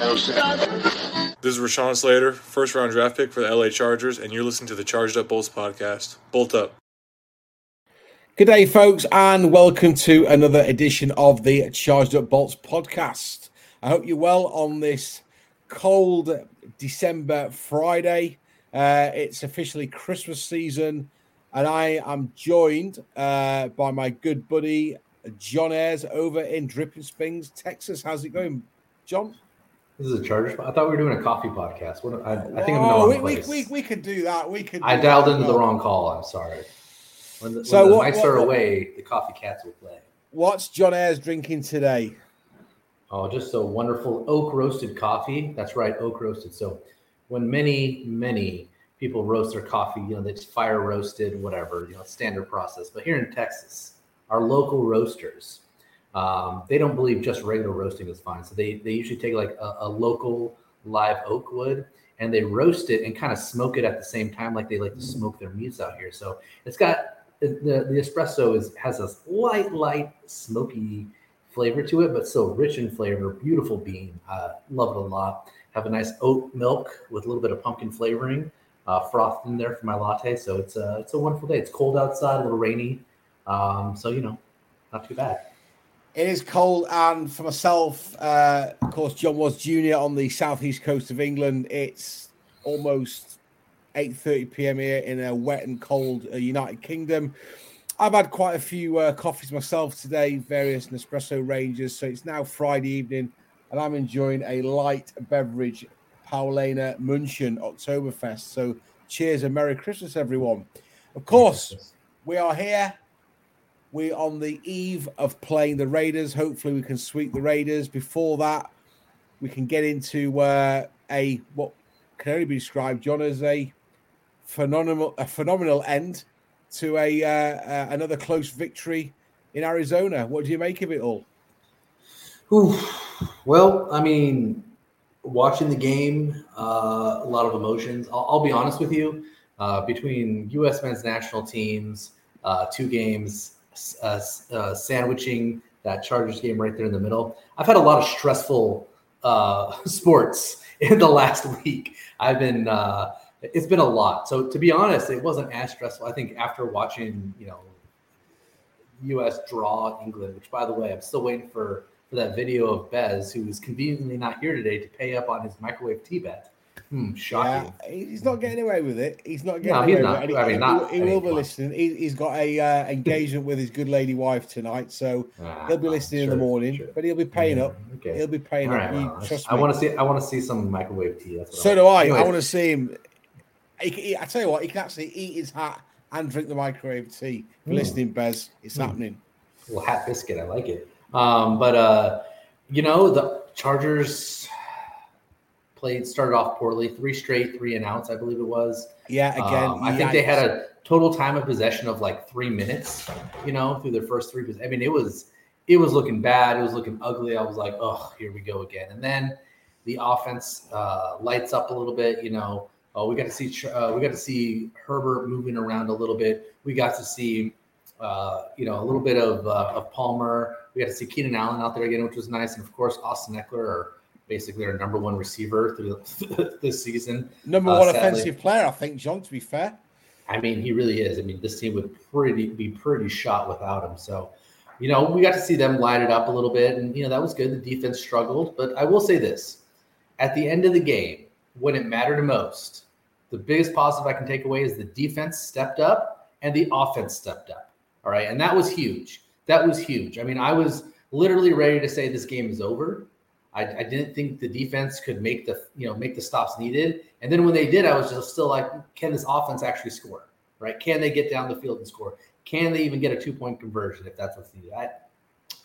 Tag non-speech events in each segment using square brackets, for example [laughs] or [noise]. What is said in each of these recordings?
This is Rashawn Slater, first round draft pick for the LA Chargers, and you're listening to the Charged Up Bolts podcast. Bolt up. Good day, folks, and welcome to another edition of the Charged Up Bolts podcast. I hope you're well on this cold December Friday. Uh, it's officially Christmas season, and I am joined uh, by my good buddy John Ayres over in Dripping Springs, Texas. How's it going, John? This is a Chargers. I thought we were doing a coffee podcast. What, I, I think I'm in the wrong we, we, place. we, we could do that. We could. I dialed into the wrong call. I'm sorry. When the, So when the what- mics what- are what- away, the coffee cats will play. What's John Ayres drinking today? Oh, just a wonderful oak roasted coffee. That's right, oak roasted. So when many, many people roast their coffee, you know, it's fire roasted, whatever, you know, standard process. But here in Texas, our local roasters, um, they don't believe just regular roasting is fine. So they, they usually take like a, a local live oak wood and they roast it and kind of smoke it at the same time, like they like to smoke their meats out here. So it's got the, the espresso is has a light, light, smoky flavor to it, but still rich in flavor. Beautiful bean. Uh, love it a lot. Have a nice oat milk with a little bit of pumpkin flavoring, uh, frothed in there for my latte. So it's a it's a wonderful day. It's cold outside, a little rainy. Um, so you know, not too bad. It is cold, and for myself, uh, of course, John was junior on the southeast coast of England. It's almost 8:30 p.m. here in a wet and cold uh, United Kingdom. I've had quite a few uh, coffees myself today, various Nespresso ranges. So it's now Friday evening, and I'm enjoying a light beverage, Paulaner München Oktoberfest. So cheers and Merry Christmas, everyone! Of course, we are here. We're on the eve of playing the Raiders. Hopefully, we can sweep the Raiders. Before that, we can get into uh, a what can only be described, John, as a phenomenal, a phenomenal end to a uh, uh, another close victory in Arizona. What do you make of it all? Ooh. Well, I mean, watching the game, uh, a lot of emotions. I'll, I'll be honest with you. Uh, between U.S. men's national teams, uh, two games, uh, uh, sandwiching that Chargers game right there in the middle, I've had a lot of stressful uh, [laughs] sports in the last [laughs] week. I've been, uh, it's been a lot. So to be honest, it wasn't as stressful. I think after watching, you know, U.S. draw England, which by the way, I'm still waiting for for that video of Bez, who is conveniently not here today to pay up on his microwave tea bet. Hmm, shocking. Yeah, he's not getting away with it. He's not getting No, away he's with it. I he, not- he, he I will be listening. He, he's got a uh, engagement with his good lady wife tonight, so [laughs] Ah, he'll be listening in the morning. sure. But he'll be paying Yeah, up. Okay. He'll be paying All up. right, well, I- trust I want to see. I want to see some microwave tea. So do I. Anyways, I want to see him. He I tell you what, he can actually eat his hat and drink the microwave tea. Mm. listening, Bez, it's Mm. happening. Well, hat biscuit. I like it. Um, but uh, you know, the Chargers played started off poorly. Three straight, three and outs, I believe it was. Yeah, again. Um, I think they had a total time of possession of like three minutes. You know, through their first three. I mean, it was it was looking bad. It was looking ugly. I was like, oh, here we go again. And then the offense uh, lights up a little bit. You know, oh, we got to see uh, we got to see Herbert moving around a little bit. We got to see uh, you know a little bit of uh, of Palmer. We got to see Keenan Allen out there again, which was nice. And of course, Austin Ekeler, are basically our number one receiver through [laughs] this season. number uh, one offensive player, I think, John, to be fair. I mean, he really is. I mean, this team would pretty be pretty shot without him. So, you know, we got to see them light it up a little bit, and you know that was good. The defense struggled, but I will say this: at the end of the game, when it mattered the most, the biggest positive I can take away is the defense stepped up and the offense stepped up. All right, and that was huge. That was huge. I mean, I was literally ready to say this game is over. I, I didn't think the defense could make the you know make the stops needed. And then when they did, I was just still like, can this offense actually score? Right? Can they get down the field and score? Can they even get a two point conversion if that's what's needed? I,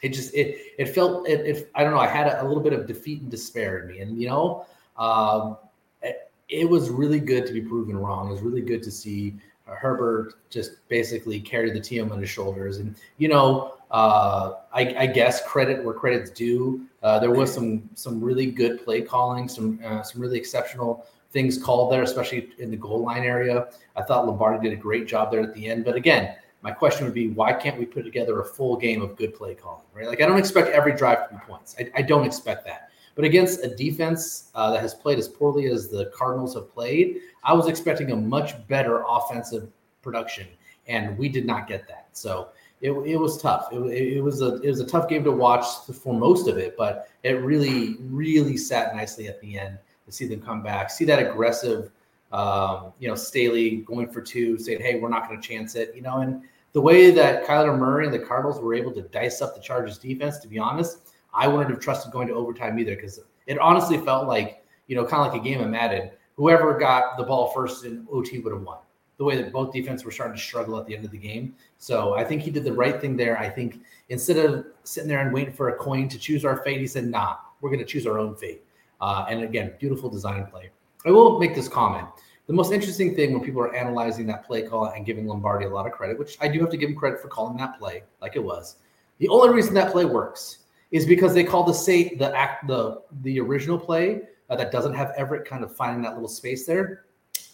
it just it it felt it, it I don't know. I had a, a little bit of defeat and despair in me, and you know, um, it, it was really good to be proven wrong. It was really good to see uh, Herbert just basically carry the team on his shoulders, and you know, uh, I, I guess credit where credit's due. Uh, there was some some really good play calling, some uh, some really exceptional things called there, especially in the goal line area. I thought Lombardi did a great job there at the end. But again, my question would be, why can't we put together a full game of good play calling? Right? Like I don't expect every drive to be points. I, I don't expect that. But against a defense uh, that has played as poorly as the Cardinals have played, I was expecting a much better offensive production, and we did not get that. So it, it was tough. It, it, was a it was a tough game to watch for most of it, but it really really sat nicely at the end to see them come back, see that aggressive, um, you know, Staley going for two, saying, "Hey, we're not going to chance it," you know, and the way that Kyler Murray and the Cardinals were able to dice up the Chargers defense, to be honest, I wouldn't have trusted going to overtime either because it honestly felt like, you know, kind of like a game of Madden. Whoever got the ball first in OT would have won. The way that both defense were starting to struggle at the end of the game. So I think he did the right thing there. I think instead of sitting there and waiting for a coin to choose our fate, he said, nah, we're going to choose our own fate. Uh, and again, beautiful design play. I will make this comment. The most interesting thing when people are analyzing that play call and giving Lombardi a lot of credit, which I do have to give him credit for calling that play like it was. The only reason that play works is because they call the say the act the the original play uh, that doesn't have Everett kind of finding that little space there.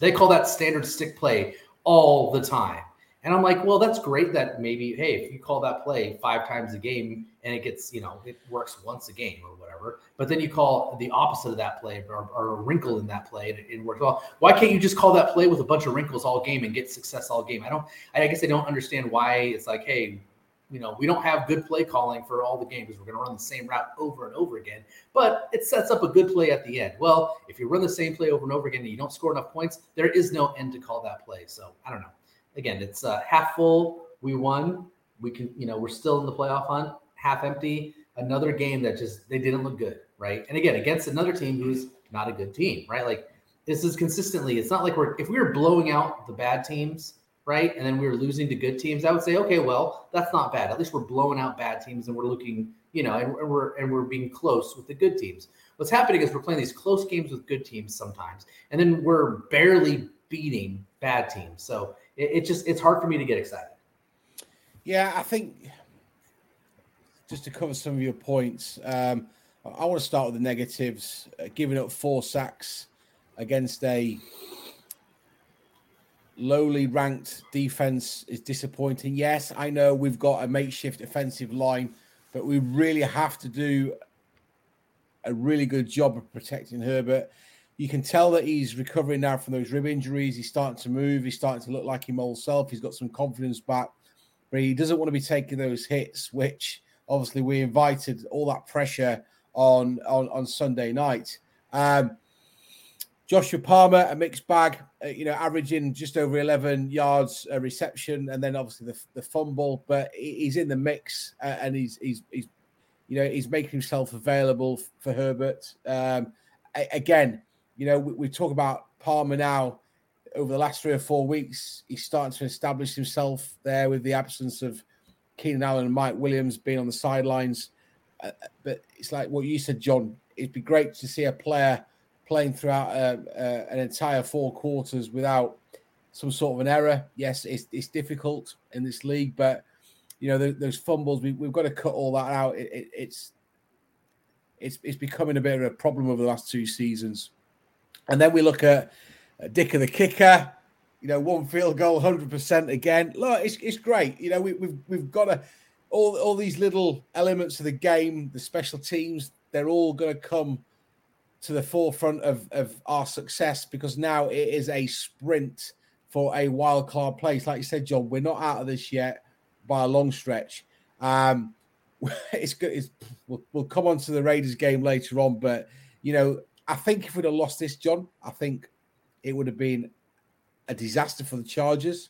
They call that standard stick play all the time. And I'm like, well, that's great that maybe, hey, if you call that play five times a game and it gets, you know, it works once a game or whatever, but then you call the opposite of that play or, or a wrinkle in that play and it, it works well. Why can't you just call that play with a bunch of wrinkles all game and get success all game? I don't, I guess I don't understand why it's like, hey, you know, we don't have good play calling for all the games because we're going to run the same route over and over again. But it sets up a good play at the end. Well, if you run the same play over and over again and you don't score enough points, there is no end to call that play. So I don't know. Again, it's uh, half full. We won. We can, you know, we're still in the playoff hunt. Half empty. Another game that just they didn't look good, right? And again, against another team who's not a good team, right? Like this is consistently. It's not like we're if we were blowing out the bad teams right? And then we were losing to good teams, I would say, okay, well, that's not bad. At least we're blowing out bad teams and we're looking, you know, and, we're and we're being close with the good teams. What's happening is we're playing these close games with good teams sometimes, and then we're barely beating bad teams. So it, it just it's hard for me to get excited. Yeah, I think just to cover some of your points, um, I want to start with the negatives. Uh, giving up four sacks against a lowly ranked defense is disappointing. Yes, I know we've got a makeshift offensive line, but we really have to do a really good job of protecting Herbert. You can tell that he's recovering now from those rib injuries. He's starting to move. He's starting to look like him old self. He's got some confidence back, but he doesn't want to be taking those hits, which obviously we invited all that pressure on on, on Sunday night. Um, Joshua Palmer, a mixed bag, uh, you know, averaging just over 11 yards a reception, and then obviously the, the fumble. But he's in the mix, uh, and he's he's he's you know he's making himself available for Herbert. Um, again, you know, we, we, talk about Palmer now. Over the last three or four weeks, he's starting to establish himself there with the absence of Keenan Allen and Mike Williams being on the sidelines. Uh, but it's like what you said, John. It'd be great to see a player playing throughout uh, uh, an entire four quarters without some sort of an error. Yes, it's, it's difficult in this league, but you know the, those fumbles we, have got to cut all that out. It, it, it's it's it's becoming a bit of a problem over the last two seasons. And then we look at uh, Dicker the kicker. You know, one field goal, hundred percent again. Look, it's it's great. You know, we, we've we've got to all all these little elements of the game, the special teams. They're all going to come to the forefront of, of our success because now it is a sprint for a wild card place. Like you said, John, we're not out of this yet by a long stretch. Um, [laughs] it's good. It's, we'll, we'll come on to the Raiders game later on, but you know, I think if we'd have lost this, John, I think it would have been a disaster for the Chargers.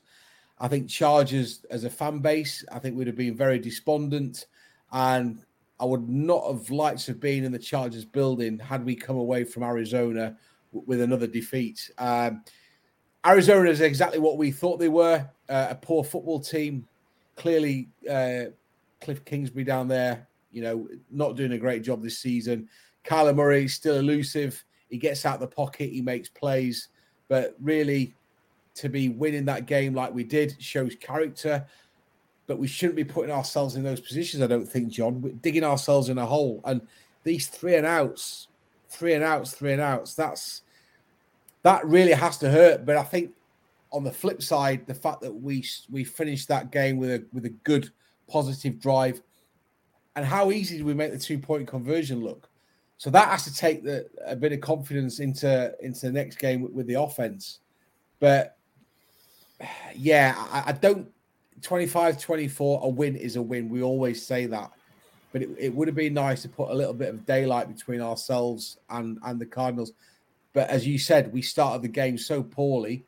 I think Chargers as a fan base, I think we'd have been very despondent and I would not have liked to have been in the Chargers building had we come away from Arizona with another defeat. Um, Arizona is exactly what we thought they were uh, a poor football team. Clearly, uh, Cliff Kingsbury down there, you know, not doing a great job this season. Kyler Murray still elusive. He gets out the pocket, he makes plays, but really to be winning that game like we did shows character but we shouldn't be putting ourselves in those positions. I don't think, John. We're digging ourselves in a hole, and these three and outs, three and outs, three and outs. That's that really has to hurt. But I think on the flip side, the fact that we we finished that game with a with a good positive drive, and how easy did we make the two point conversion look? So that has to take the, a bit of confidence into into the next game with, with the offense. But [sighs] yeah, I, I, don't 25 24, a win is a win. We always say that. But it, it would have been nice to put a little bit of daylight between ourselves and, and the Cardinals. But as you said, we started the game so poorly,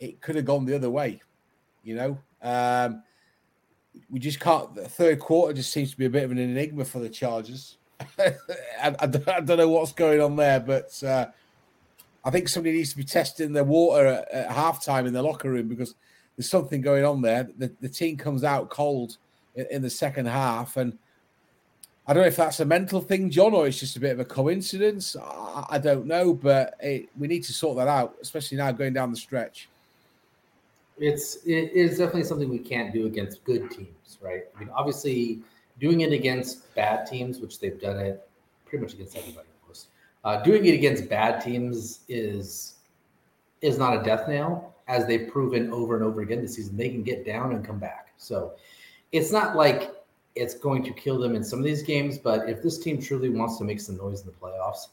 it could have gone the other way. You know, um, we just can't. The third quarter just seems to be a bit of an enigma for the Chargers. [laughs] I, I, I, don't know what's going on there, but uh, I think somebody needs to be testing their water at, at halftime in the locker room because there's something going on there. The, the team comes out cold in, in, the second half, and I don't know if that's a mental thing, John, or it's just a bit of a coincidence. I, I don't know, but it, we need to sort that out, especially now going down the stretch. It's it is definitely something we can't do against good teams, right? I mean, obviously doing it against bad teams, which they've done it pretty much against everybody, of course. Uh, doing it against bad teams is is not a death nail, as they've proven over and over again this season. They can get down and come back. So it's not like it's going to kill them in some of these games, but if this team truly wants to make some noise in the playoffs,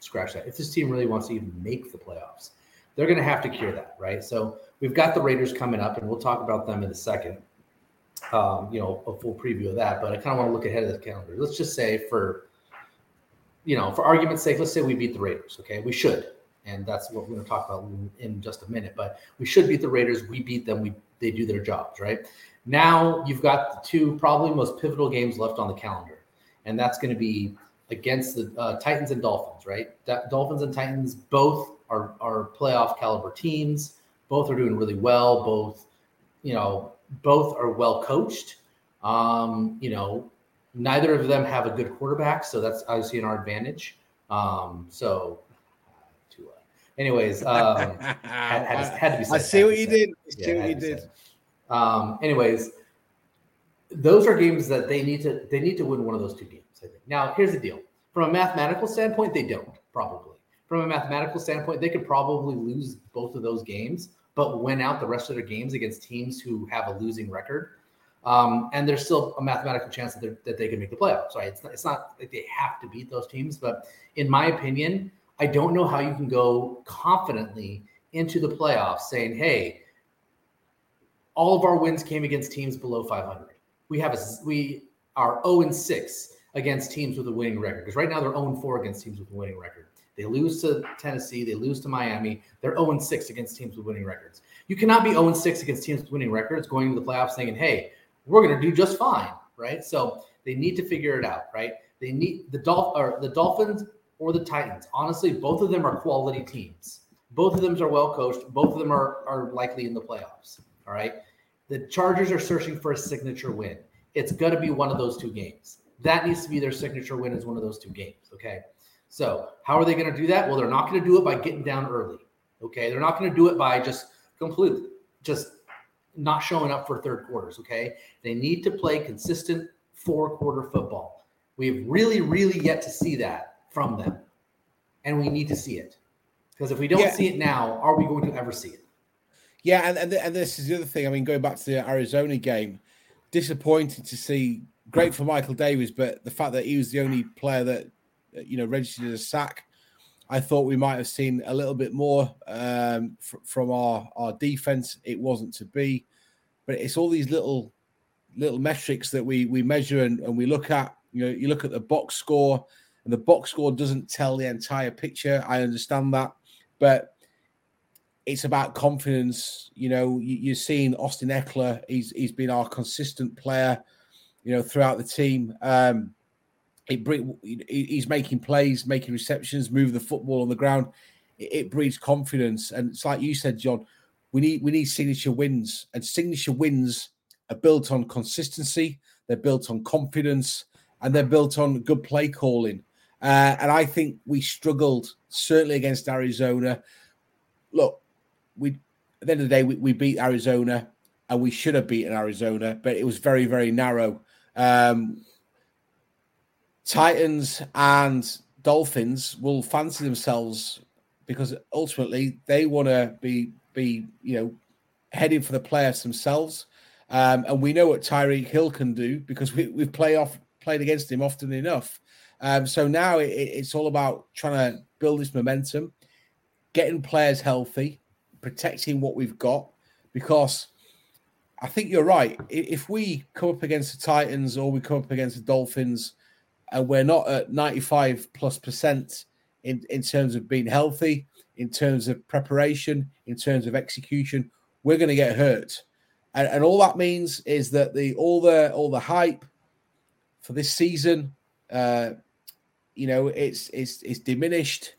scratch that. If this team really wants to even make the playoffs, they're going to have to cure that, right? So we've got the Raiders coming up, and we'll talk about them in a second um, you know, a full preview of that. But I kind of want to look ahead of the calendar. Let's just say for, you know, for argument's sake, let's say we beat the Raiders. Okay, we should, and that's what we're going to talk about in, in just a minute. But we should beat the Raiders. We beat them. We they do their jobs right. Now you've got the two probably most pivotal games left on the calendar, and that's going to be against the uh, Titans and Dolphins. Right, Dolphins and Titans both are are playoff caliber teams. Both are doing really well. Both, you know, both are well coached. Um, you know, neither of them have a good quarterback, so that's obviously an our advantage. Um, so, anyways, [laughs] um, had, had, had, to be. Said, I see what you did. I see yeah, what you did. Um, anyways, those are games that they need to they need to win one of those two games. I think. Now, here's the deal: from a mathematical standpoint, they don't probably. From a mathematical standpoint, they could probably lose both of those games but win out the rest of their games against teams who have a losing record. Um, and there's still a mathematical chance that, that they can make the playoffs. Right? It's not, it's not like they have to beat those teams, but in my opinion, I don't know how you can go confidently into the playoffs saying, "Hey, all of our wins came against teams below 500. We have a we are 0 and 6 against teams with a winning record because right now they're 0 and 4 against teams with a winning record. They lose to Tennessee. They lose to Miami. They're 0 and 6 against teams with winning records. You cannot be 0 and 6 against teams with winning records going into the playoffs thinking, hey, we're going to do just fine, right? So they need to figure it out, right? They need the Dolph or the Dolphins or the Titans. Honestly, both of them are quality teams. Both of them are well coached. Both of them are, are likely in the playoffs. All right. The Chargers are searching for a signature win. It's going to be one of those two games. That needs to be their signature win is one of those two games. Okay. So, how are they going to do that? Well, they're not going to do it by getting down early. Okay. They're not going to do it by just completely just not showing up for third quarters. Okay. They need to play consistent four quarter football. We've really, really yet to see that from them. And we need to see it. Because if we don't yeah. see it now, are we going to ever see it? Yeah. And, and, and this is the other thing. I mean, going back to the Arizona game, disappointing to see. Great for Michael Davis, but the fact that he was the only player that uh, you know, registered as a sack. I thought we might have seen a little bit more um, f- from our our defense. It wasn't to be, but it's all these little little metrics that we we measure and, and we look at. You know, you look at the box score, and the box score doesn't tell the entire picture. I understand that, but it's about confidence. You know, you, are seeing Austin Ekeler. He's he's been our consistent player. You know, throughout the team. Um, it he's making plays, making receptions, moving the football on the ground. It, it breeds confidence, and it's like you said, John. We need we need signature wins, and signature wins are built on consistency. They're built on confidence, and they're built on good play calling. Uh, and I think we struggled certainly against Arizona. Look, we at the end of the day we, we beat Arizona, and we should have beaten Arizona, but it was very very narrow. Um, Titans and Dolphins will fancy themselves because ultimately they want to be be you know heading for the playoffs themselves. Um, and we know what Tyreek Hill can do because we, we've play off played against him often enough. Um, so now it, it's all about trying to build this momentum, getting players healthy, protecting what we've got, because I think you're right. If we come up against the Titans or we come up against the Dolphins and we're not at 95 plus percent in, in terms of being healthy, in terms of preparation, in terms of execution, we're going to get hurt. And, and all that means is that the all the all the hype for this season, uh, you know, it's it's it's diminished,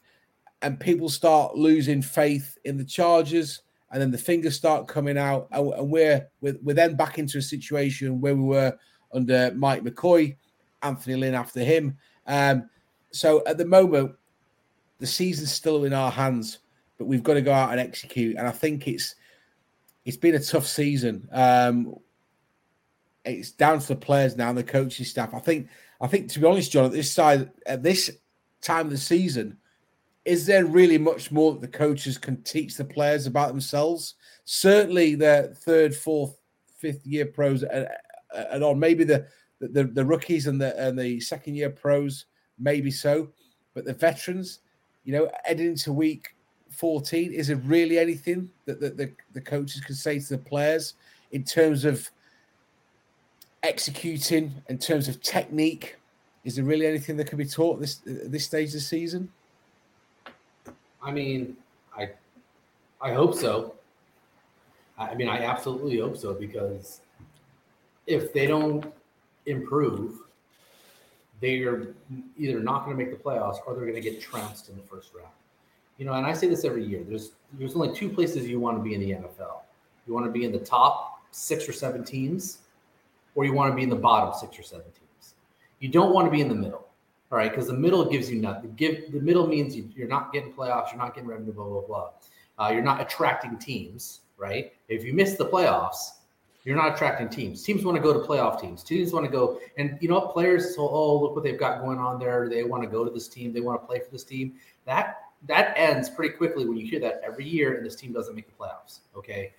and people start losing faith in the Chargers and then the fingers start coming out, and, and we're, we're, we're then back into a situation where we were under Mike McCoy, Anthony Lynn after him. Um, so at the moment, the season's still in our hands, but we've got to go out and execute. And I think it's it's been a tough season. Um, it's down to the players now and the coaching staff. I think I think to be honest, John, at this side at this time of the season, is there really much more that the coaches can teach the players about themselves? Certainly, the third, fourth, fifth year pros and, and on maybe the, the the rookies and the and the second year pros, maybe so, but the veterans, you know, heading into week 14, is there really anything that the, the, the coaches can say to the players in terms of executing, in terms of technique? Is there really anything that can be taught this this stage of the season? I mean, I I hope so. I mean, I absolutely hope so because if they don't improve, they are either not going to make the playoffs or they're going to get trounced in the first round. You know, and I say this every year. There's there's only two places you want to be in the NFL. You want to be in the top six or seven teams, or you want to be in the bottom six or seven teams. You don't want to be in the middle. All right, because the middle gives you nothing. Give the middle means you, are not getting playoffs, you're not getting revenue, blah blah blah. Uh, you're not attracting teams, right? If you miss the playoffs, you're not attracting teams. Teams want to go to playoff teams. Teams want to go, and you know what? Players, so oh look what they've got going on there. They want to go to this team. They want to play for this team. That that ends pretty quickly when you hear that every year, and this team doesn't make the playoffs. Okay,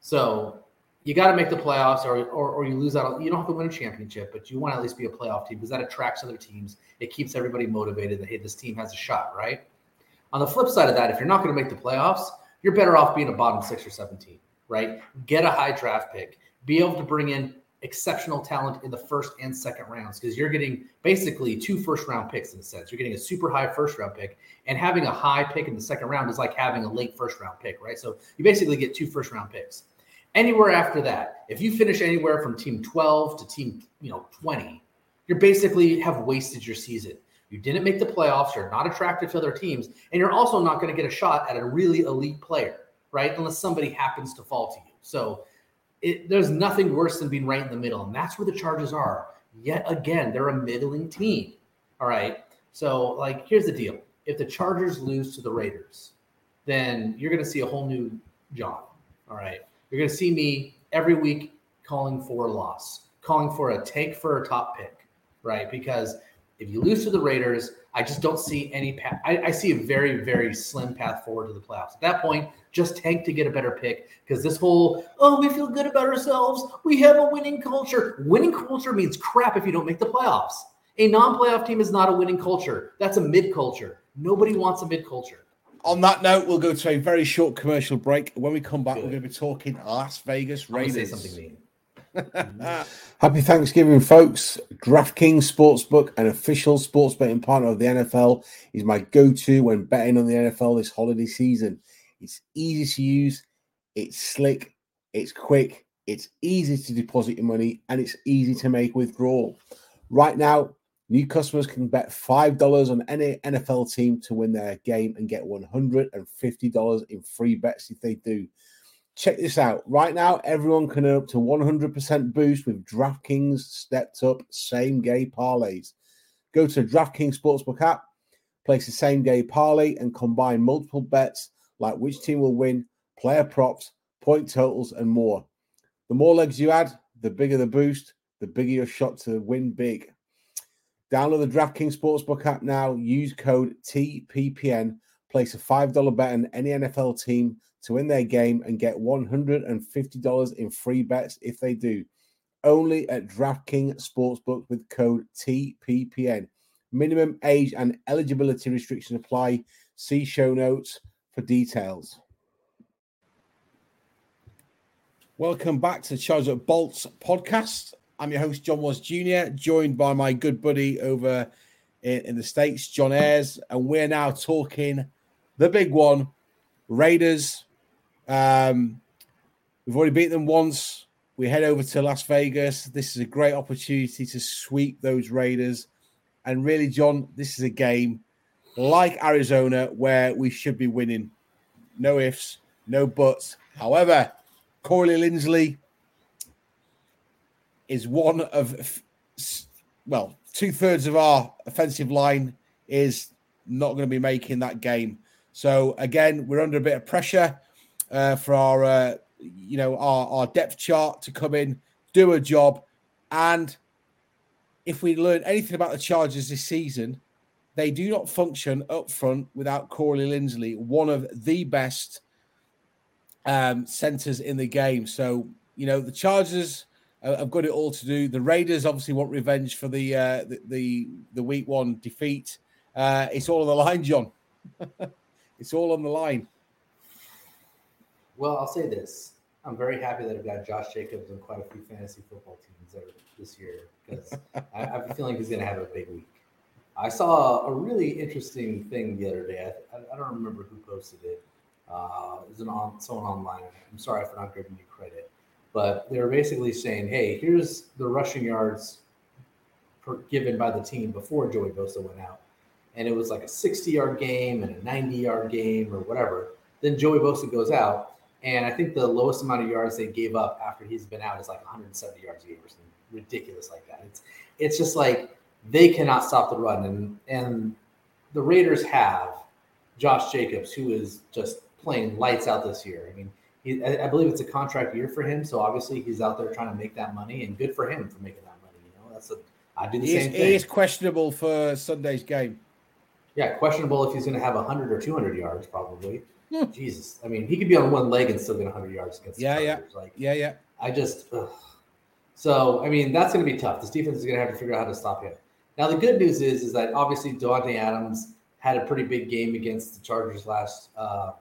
so you got to make the playoffs or, or, or you lose out. You don't have to win a championship, but you want to at least be a playoff team because that attracts other teams. It keeps everybody motivated that, hey, this team has a shot, right? On the flip side of that, if you're not going to make the playoffs, you're better off being a bottom six or seven team, right? Get a high draft pick, be able to bring in exceptional talent in the first and second rounds because you're getting basically two first round picks in a sense. You're getting a super high first round pick, and having a high pick in the second round is like having a late first round pick, right? So you basically get two first round picks. Anywhere after that, if you finish anywhere from team 12 to team, you know, 20, you're basically have wasted your season. You didn't make the playoffs, you're not attractive to other teams, and you're also not going to get a shot at a really elite player, right? Unless somebody happens to fall to you. So it, there's nothing worse than being right in the middle. And that's where the Chargers are. Yet again, they're a middling team. All right. So, like, here's the deal if the Chargers lose to the Raiders, then you're going to see a whole new John. All right. You're going to see me every week calling for a loss, calling for a tank for a top pick, right? Because if you lose to the Raiders, I just don't see any path. I, I, see a very, very slim path forward to the playoffs. At that point, just tank to get a better pick because this whole, oh, we feel good about ourselves. We have a winning culture. Winning culture means crap if you don't make the playoffs. A non playoff team is not a winning culture. That's a mid culture. Nobody wants a mid culture on that note, we'll go to a very short commercial break. When we come back, we're going to be talking Las Vegas Raiders. [laughs] Happy Thanksgiving, folks. DraftKings Sportsbook, an official sports betting partner of the NFL, is my go to when betting on the NFL this holiday season. It's easy to use, it's slick, it's quick, it's easy to deposit your money, and it's easy to make withdrawal. Right now, New customers can bet $5 on any NFL team to win their game and get $150 in free bets if they do. Check this out. Right now, everyone can earn up to 100% boost with DraftKings stepped up same game parlays. Go to DraftKings Sportsbook app, place the same day parlay, and combine multiple bets like which team will win, player props, point totals, and more. The more legs you add, the bigger the boost, the bigger your shot to win big. Download the DraftKings Sportsbook app now. Use code TPPN. Place a $5 bet on any NFL team to win their game and get $150 in free bets if they do. Only at DraftKings Sportsbook with code TPPN. Minimum age and eligibility restrictions apply. See show notes for details. Welcome back to the Charge Up Bolts podcast. I'm your host, John Was Jr., joined by my good buddy over in, in the States, John Ayres, and we're now talking the big one, Raiders. Um, we've already beat them once. We head over to Las Vegas. This is a great opportunity to sweep those Raiders. And really, John, this is a game like Arizona where we should be winning. No ifs, no buts. However, Corey Linsley is one of, well, two thirds of our offensive line is not going to be making that game. So again, we're under a bit of pressure uh, for our, uh, you know, our, our depth chart to come in, do a job, and if we learn anything about the Chargers this season, they do not function up front without Corey Linsley, one of the best um, centers in the game. So, you know, the Chargers have got it all to do. The Raiders obviously want revenge for the uh, the, the, the week one defeat. Uh, it's all on the line, John. [laughs] it's all on the line. Well, I'll say this: I'm very happy that I've got Josh Jacobs on quite a few fantasy football teams this year because I, have a feeling he's going to have a big week. I saw a really interesting thing the other day. I, I don't remember who posted it. Uh, it was an on, someone online. I'm sorry for not giving you credit, but they were basically saying, "Hey, here's the rushing yards per, given by the team before Joey Bosa went out, and it was like a 60 yard game and a 90 yard game or whatever. Then Joey Bosa goes out, and I think the lowest amount of yards they gave up after he's been out is like 170 yards a game or something ridiculous like that. It's it's just like they cannot stop the run, and and the Raiders have Josh Jacobs, who is just playing lights out this year. I mean, he, I, I, believe it's a contract year for him, so obviously he's out there trying to make that money, and good for him for making that money. You know, that's a I do the he same is, thing. He is questionable for Sunday's game. Yeah, questionable if he's going to have 100 or 200 yards, probably. Hmm. Jesus, I mean, he could be on one leg and still get 100 yards against. Yeah, yeah, like yeah, yeah. I just. Ugh. So I mean, that's going to be tough. This defense is going to have to figure out how to stop him. Now, the good news is, is that obviously Davante Adams had a pretty big game against the Chargers last uh,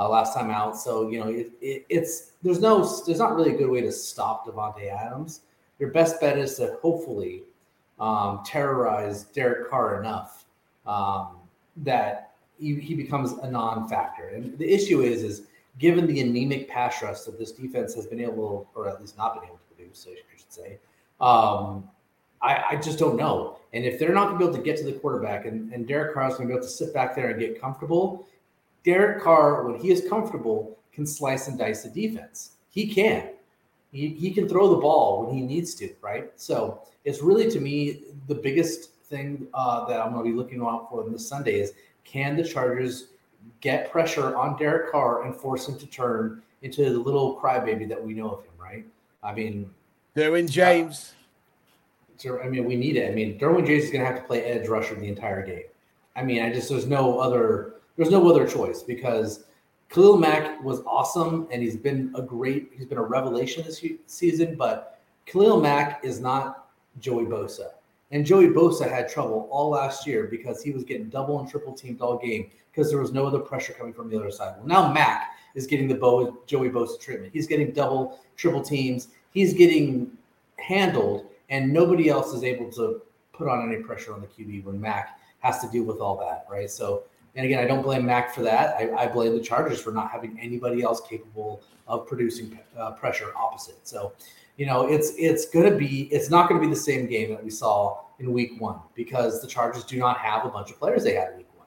uh, last time out. So you know, it, it, it's there's no there's not really a good way to stop Davante Adams. Your best bet is to hopefully um, terrorize Derek Carr enough um, that he, he becomes a non-factor. And the issue is, is given the anemic pass rush that this defense has been able, or at least not been able to produce, I should say, um, I, I, just don't know. And if they're not going to be able to get to the quarterback, and, and Derek Carr is going to be able to sit back there and get comfortable, Derek Carr, when he is comfortable, can slice and dice the defense. He can. He, he can throw the ball when he needs to, right? So it's really, to me, the biggest thing uh, that I'm going to be looking out for this Sunday is can the Chargers get pressure on Derek Carr and force him to turn into the little crybaby that we know of him, right? I mean, Derwin James. Uh, I mean, we need it. I mean, Derwin James is going to have to play edge rusher the entire game. I mean, I just there's no other there's no other choice because Khalil Mack was awesome and he's been a great he's been a revelation this season, but Khalil Mack is not Joey Bosa. And Joey Bosa had trouble all last year because he was getting double and triple teamed all game because there was no other pressure coming from the other side. Well, now Mack is getting the Bo, Joey Bosa treatment. He's getting double, triple teams. He's getting handled, and nobody else is able to put on any pressure on the QB when Mack has to deal with all that, right? So, and again, I don't blame Mack for that. I, I blame the Chargers for not having anybody else capable of producing uh, pressure opposite. So, you know, it's it's to be it's not going to be the same game that we saw in Week One because the Chargers do not have a bunch of players they had in Week One.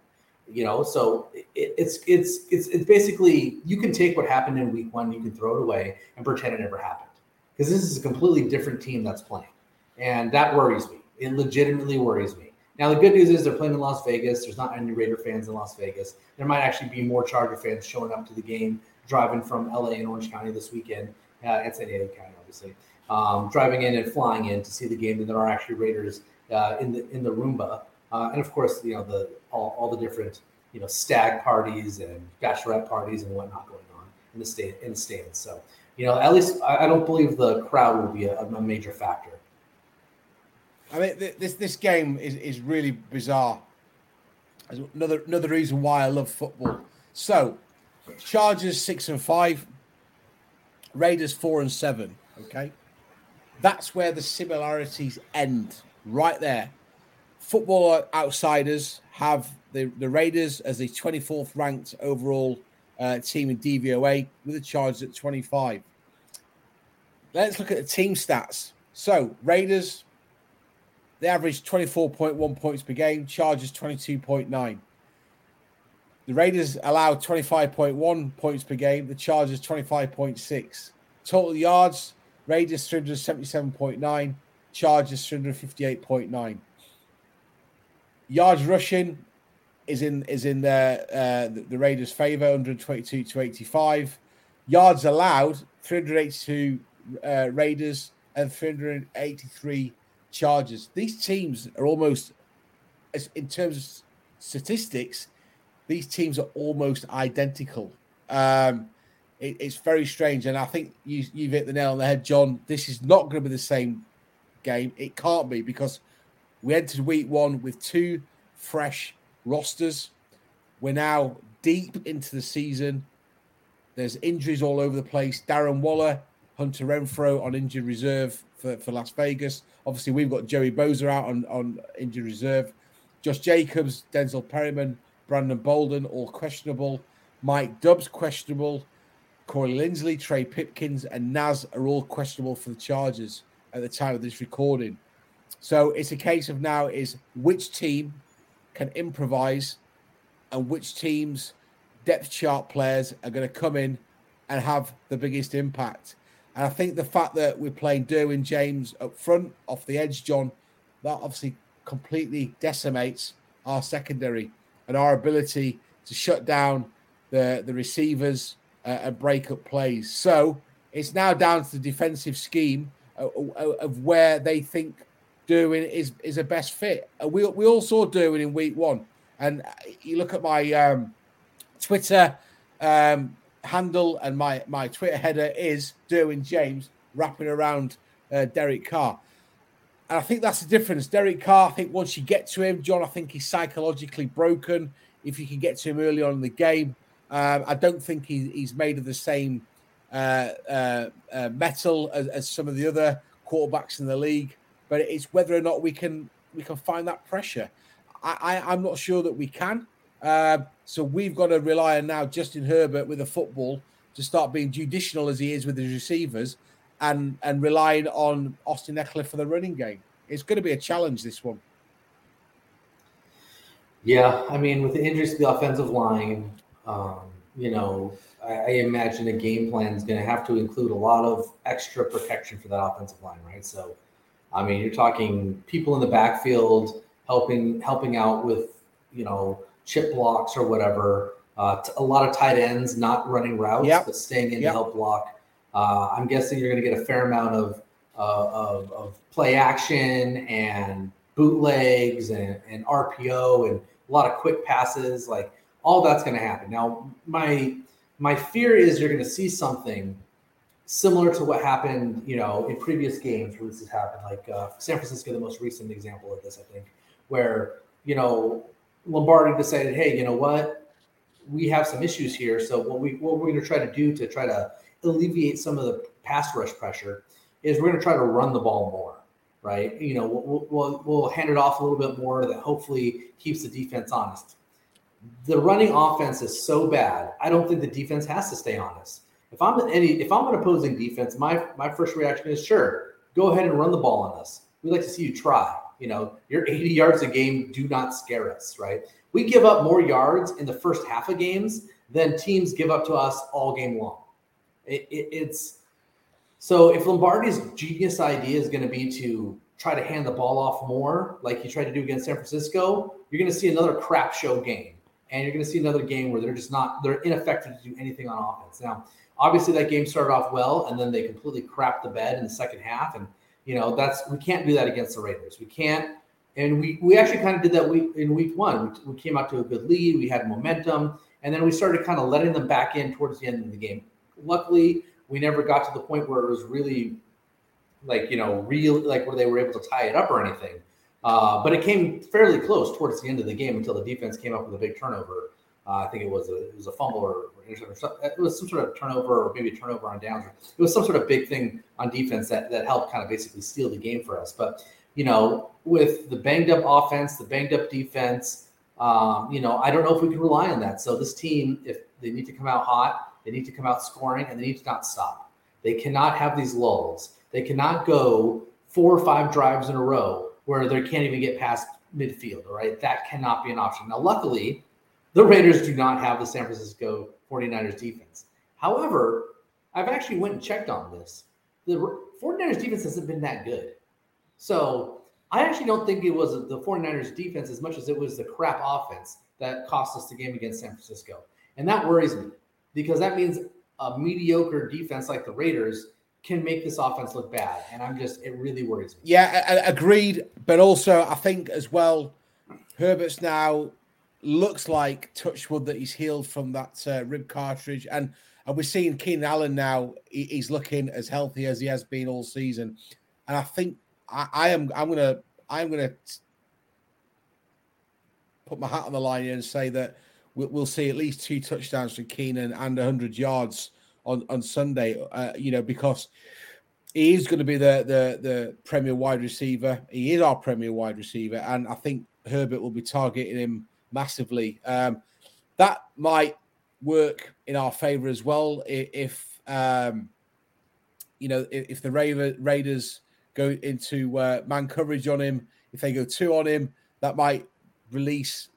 You know, so it, it's it's it's it's basically you can take what happened in Week One, you can throw it away and pretend it never happened because this is a completely different team that's playing, and that worries me. It legitimately worries me. Now the good news is they're playing in Las Vegas. There's not any Raider fans in Las Vegas. There might actually be more Charger fans showing up to the game, driving from LA and Orange County this weekend, uh, and San Diego County obviously, um, driving in and flying in to see the game. And there are actually Raiders uh, in the in the Roomba, uh, and of course, you know the all, all the different you know stag parties and bachelorette parties and whatnot going on in the state in the stands. So you know, at least I, I don't believe the crowd will be a, a major factor. I mean, this this game is, is really bizarre. Another another reason why I love football. So, Chargers six and five, Raiders four and seven. Okay, that's where the similarities end. Right there. Football outsiders have the, the Raiders as the 24th ranked overall uh, team in DVOA with the Chargers at 25. Let's look at the team stats. So, Raiders, they average 24.1 points per game, Chargers 22.9. The Raiders allowed 25.1 points per game, the Chargers 25.6. Total yards, Raiders 377.9, Chargers 358.9. Yards rushing is in is in the uh, the, the Raiders' favor, 122 to 85. Yards allowed, 382 uh, Raiders and 383 Chargers. These teams are almost, in terms of statistics, these teams are almost identical. Um, it, it's very strange, and I think you you've hit the nail on the head, John. This is not going to be the same game. It can't be because we entered week one with two fresh rosters. We're now deep into the season. There's injuries all over the place. Darren Waller, Hunter Renfrow on injured reserve for, for Las Vegas. Obviously, we've got Joey Bosa out on, on injured reserve. Josh Jacobs, Denzel Perryman, Brandon Bolden, all questionable. Mike Doubs, questionable. Corey Linsley, Trey Pipkins, and Naz are all questionable for the Chargers at the time of this recording. So it's a case of now is which team can improvise and which teams depth chart players are going to come in and have the biggest impact. And I think the fact that we're playing Derwin James up front, off the edge, John, that obviously completely decimates our secondary and our ability to shut down the, the receivers uh, and break up plays. So it's now down to the defensive scheme of, of where they think Derwin is is a best fit. We we all saw Derwin in week one, and you look at my um, Twitter um, handle and my my Twitter header is Derwin James wrapping around uh, Derek Carr. And I think that's the difference. Derek Carr, I think once you get to him, John, I think he's psychologically broken. If you can get to him early on in the game, um, I don't think he, he's made of the same uh, uh, uh metal as, as, some of the other quarterbacks in the league but it's whether or not we can we can find that pressure. I, I am not sure that we can. Uh, so we've got to rely on now Justin Herbert with the football to start being judicial as he is with his receivers, and and relying on Austin Ekeler for the running game. It's going to be a challenge this one. Yeah, I mean, with the injuries to the offensive line, um, you know, I, I, imagine a game plan is going to have to include a lot of extra protection for that offensive line, right? So I mean, you're talking people in the backfield helping helping out with you know chip blocks or whatever. Uh, t- a lot of tight ends not running routes yep. but staying in yep. to help block. Uh, I'm guessing you're going to get a fair amount of, uh, of, of play action and bootlegs and, and RPO and a lot of quick passes. Like all that's going to happen. Now, my my fear is you're going to see something similar to what happened, you know, in previous games where this has happened, like uh, San Francisco, the most recent example of this, I think, where you know Lombardi decided, hey, you know what, we have some issues here. So what we what we're going to try to do to try to alleviate some of the pass rush pressure is we're going to try to run the ball more, right? You know, we'll, we'll, we'll hand it off a little bit more that hopefully keeps the defense honest. The running offense is so bad. I don't think the defense has to stay honest if I'm any, if I'm an opposing defense, my my first reaction is sure, go ahead and run the ball on us. We'd like to see you try. You know, your [laughs] 80 yards a game do not scare us, right? We give up more yards in the first half of games than teams give up to us all game long. It, it, it's so if Lombardi's genius idea is going to be to try to hand the ball off more, like he tried to do against San Francisco, you're going to see another crap show game, and you're going to see another game where they're just not they're ineffective to do anything on offense. Now, obviously that game started off well and then they completely crapped the bed in the second half and you know that's we can't do that against the raiders we can't and we we actually kind of did that week in week one we, we came out to a good lead we had momentum and then we started kind of letting them back in towards the end of the game luckily we never got to the point where it was really like you know real like where they were able to tie it up or anything. Uh, but it came fairly close towards the end of the game until the defense came up with a big turnover. Uh, I think it was a it was a fumble or, or it was some sort of turnover or maybe turnover on downs. It was some sort of big thing on defense that that helped kind of basically steal the game for us. But you know, with the banged up offense, the banged up defense, um, you know, I don't know if we can rely on that. So this team, if they need to come out hot, they need to come out scoring, and they need to not stop. They cannot have these lulls. They cannot go four or five drives in a row where they can't even get past midfield. Right, that cannot be an option. Now, luckily, the Raiders do not have the San Francisco 49ers defense. However, I've actually went and checked on this. The 49ers defense hasn't been that good. So I actually don't think it was the 49ers defense as much as it was the crap offense that cost us the game against San Francisco. And that worries me because that means a mediocre defense like the Raiders can make this offense look bad. And I'm just, it really worries me. Yeah, agreed. But also, I think as well, Herbert's now looks like touchwood that he's healed from that uh, rib cartilage. And, and we're seeing Keenan Allen now, he, he's looking as healthy as he has been all season. And I think I, I am, I'm to, I'm to put my hat on the line here and say that we'll, we'll see at least two touchdowns from Keenan and 100 yards on on Sunday. Uh, you know, because he is going to be the the the premier wide receiver. He is our premier wide receiver, and I think Herbert will be targeting him massively. Um, that might work in our favor as well if um, you know if, if the Raiders go into uh, man coverage on him. If they go two on him, that might release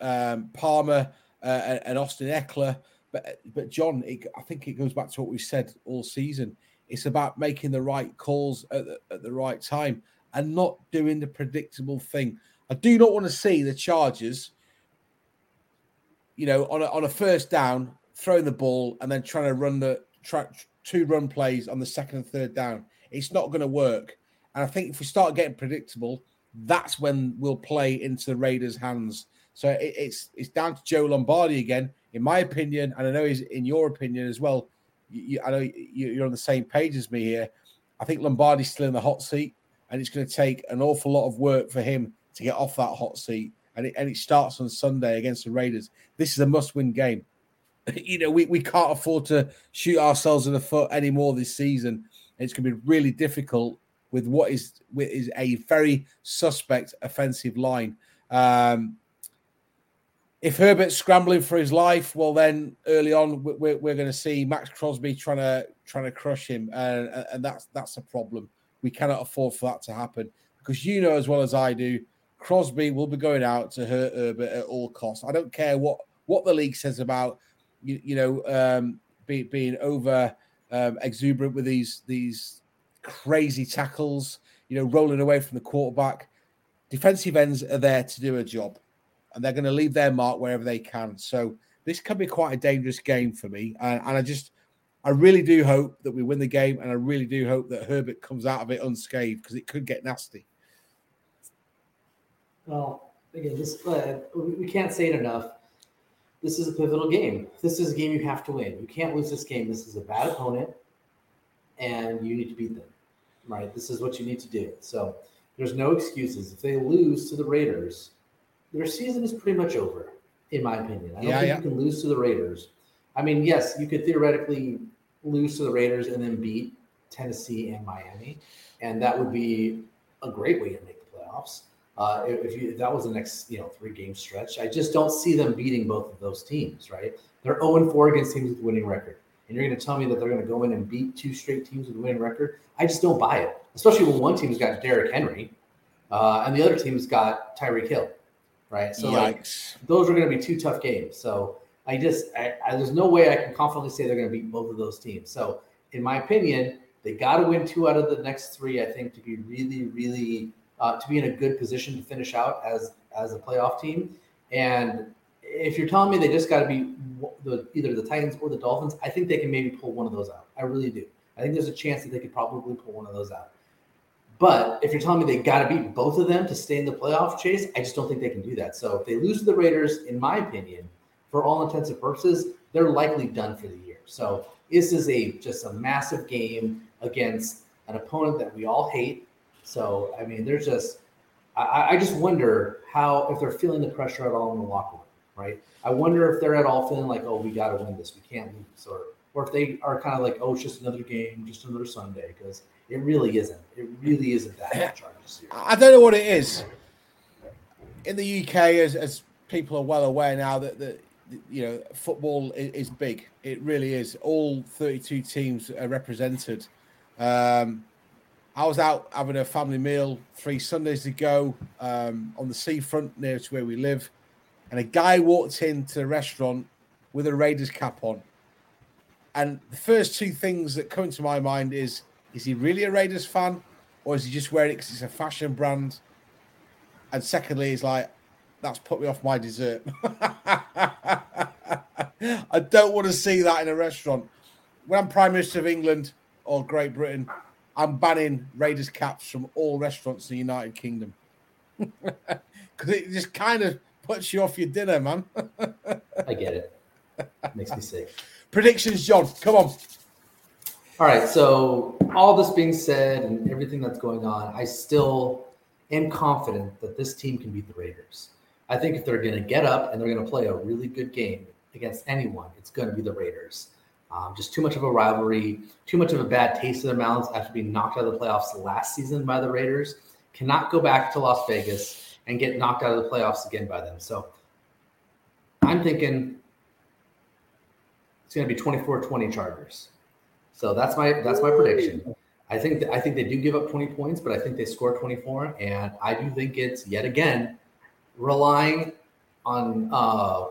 um, Palmer uh, and Austin Ekeler. But but John, it, I think it goes back to what we said all season. It's about making the right calls at the, at the right time and not doing the predictable thing. I do not want to see the Chargers, you know, on a, on a first down, throwing the ball and then trying to run the track two run plays on the second and third down. It's not going to work. And I think if we start getting predictable, that's when we'll play into the Raiders' hands. So it, it's it's down to Joe Lombardi again in my opinion, and I know he's in your opinion as well. You, I know you're on the same page as me here. I think Lombardi's still in the hot seat, and it's going to take an awful lot of work for him to get off that hot seat. And it, and it starts on Sunday against the Raiders. This is a must-win game. [laughs] you know, we, we can't afford to shoot ourselves in the foot anymore this season. It's going to be really difficult with what is with is a very suspect offensive line. Um, if Herbert's scrambling for his life, well, then early on we're, we're going to see Maxx Crosby trying to trying to crush him, and, and that's that's a problem. We cannot afford for that to happen because you know as well as I do, Crosby will be going out to hurt Herbert at all costs. I don't care what what the league says about you, you know um, be, being over um, exuberant with these these crazy tackles, you know, rolling away from the quarterback. Defensive ends are there to do a job and they're going to leave their mark wherever they can. So this could be quite a dangerous game for me, and, and I just, I really do hope that we win the game, and I really do hope that Herbert comes out of it unscathed because it could get nasty. Well, again, this uh, we can't say it enough. This is a pivotal game. This is a game you have to win. You can't lose this game. This is a bad opponent, and you need to beat them. Right? This is what you need to do. So there's no excuses. If they lose to the Raiders, their season is pretty much over, in my opinion. I don't yeah, think yeah. you can lose to the Raiders. I mean, yes, you could theoretically lose to the Raiders and then beat Tennessee and Miami, and that would be a great way to make the playoffs. Uh, if, you, if that was the next, you know, three game stretch, I just don't see them beating both of those teams. Right? They're 0 4 against teams with winning record, and you're going to tell me that they're going to go in and beat two straight teams with winning record? I just don't buy it. Especially when one team's got Derrick Henry, uh, and the other team's got Tyreek Hill right? So like those are going to be two tough games. So I just I, I, there's no way I can confidently say they're going to beat both of those teams. So in my opinion, they got to win two out of the next three. I think to be really really uh, to be in a good position to finish out as as a playoff team. And if you're telling me they just got to be the either the Titans or the Dolphins, I think they can maybe pull one of those out. I really do. I think there's a chance that they could probably pull one of those out. But if you're telling me they got to beat both of them to stay in the playoff chase, I just don't think they can do that. So if they lose to the Raiders, in my opinion, for all intents and purposes, they're likely done for the year. So this is a just a massive game against an opponent that we all hate. So I mean, there's just I, I just wonder how if they're feeling the pressure at all in the locker room, right? I wonder if they're at all feeling like, oh, we got to win this, we can't lose, or or if they are kind of like, oh, it's just another game, just another Sunday, because it really isn't. It really isn't that here. [clears throat] I don't know what it is. In the UK, as, as people are well aware now, that the you know football is, is big. It really is. All 32 teams are represented. Um, I was out having a family meal three Sundays ago um, on the seafront near to where we live, and a guy walked into the restaurant with a Raiders cap on. And the first two things that come to my mind is: is he really a Raiders fan, or is he just wearing it because it's a fashion brand? And secondly, he's like, that's put me off my dessert. [laughs] I don't want to see that in a restaurant. When I'm Prime Minister of England or Great Britain, I'm banning Raiders caps from all restaurants in the United Kingdom [laughs] because it just kind of puts you off your dinner, man. [laughs] I get it. Makes me sick. Predictions, John. Come on. All right. So all this being said, and everything that's going on, I still am confident that this team can beat the Raiders. I think if they're going to get up and they're going to play a really good game against anyone, it's going to be the Raiders. Um, just too much of a rivalry, too much of a bad taste in their mouths after being knocked out of the playoffs last season by the Raiders. Cannot go back to Las Vegas and get knocked out of the playoffs again by them. So I'm thinking it's going to be 24-20 Chargers. So that's my that's my prediction. I think that, I think they do give up 20 points, but I think they score 24, and I do think it's yet again relying on uh,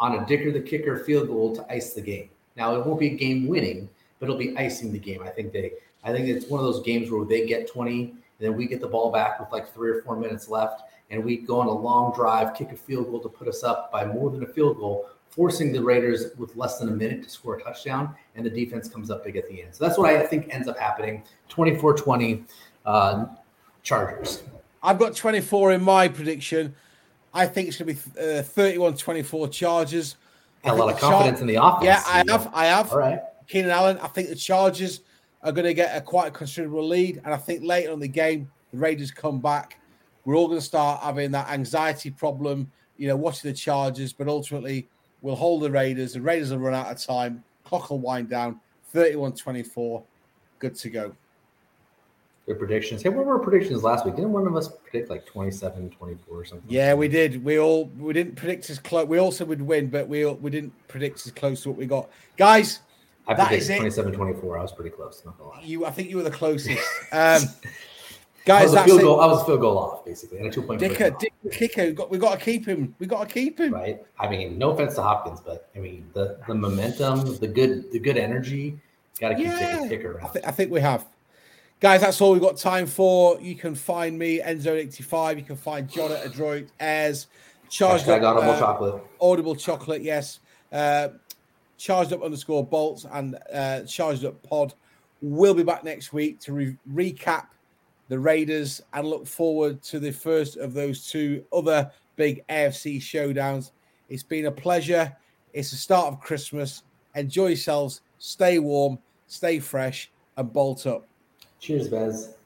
on a Dicker the kicker field goal to ice the game. Now it won't be a game winning, but it'll be icing the game. I think they I think it's one of those games where they get 20 and then we get the ball back with like three or four minutes left and we go on a long drive, kick a field goal to put us up by more than a field goal, forcing the Raiders with less than a minute to score a touchdown, and the defense comes up big at the end. So that's what I think ends up happening 24 20 uh, Chargers. I've got 24 in my prediction. I think it's going to be uh, 31 24 Chargers. A lot of confidence Char- in the offense. Yeah, I have. I have. All right. Keenan Allen. I think the Chargers are going to get a quite a considerable lead. And I think later in the game, the Raiders come back. We're all going to start having that anxiety problem, you know, watching the Chargers, but ultimately we'll hold the Raiders. The Raiders will run out of time. Clock will wind down. 31 24. Good to go. Good predictions. Hey, what were our predictions last week? Didn't one of us predict like 27, 24 or something? Yeah, we did. We all we didn't predict as close. We also would win, but we we didn't predict as close to what we got. Guys, I predicted 27, 24. I was pretty close. Not lie. You, I think you were the closest. [laughs] Um, guys, I was, a field goal, I was a field goal off, basically, and a two point. Dicker, Dicker, kicker, got, we got to keep him. We got to keep him. Right. I mean, no offense to Hopkins, but I mean the the momentum, the good the good energy. Got to keep yeah, Dicker around. I, th- I think we have. Guys, that's all we've got time for. You can find me, Enzo85. You can find John at Adroit Airs. Charged up, audible uh, chocolate. Audible chocolate, yes. Uh, charged up underscore bolts and uh, charged up pod. We'll be back next week to re- recap the Raiders and look forward to the first of those two other big AFC showdowns. It's been a pleasure. It's the start of Christmas. Enjoy yourselves. Stay warm, stay fresh, and bolt up. Cheers, Bez.